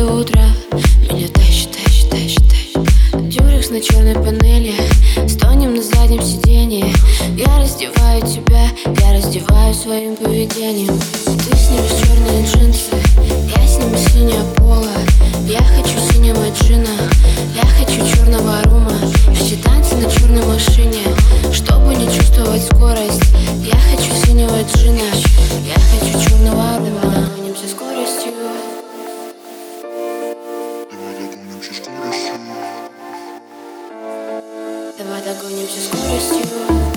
до утра Меня тащит, тащит, тащит, тащит. Дюрекс на черной панели Стонем на заднем сиденье. Я раздеваю тебя, я раздеваю своим поведением. Ты снимешь черные джинсы Давай догонимся скоростью.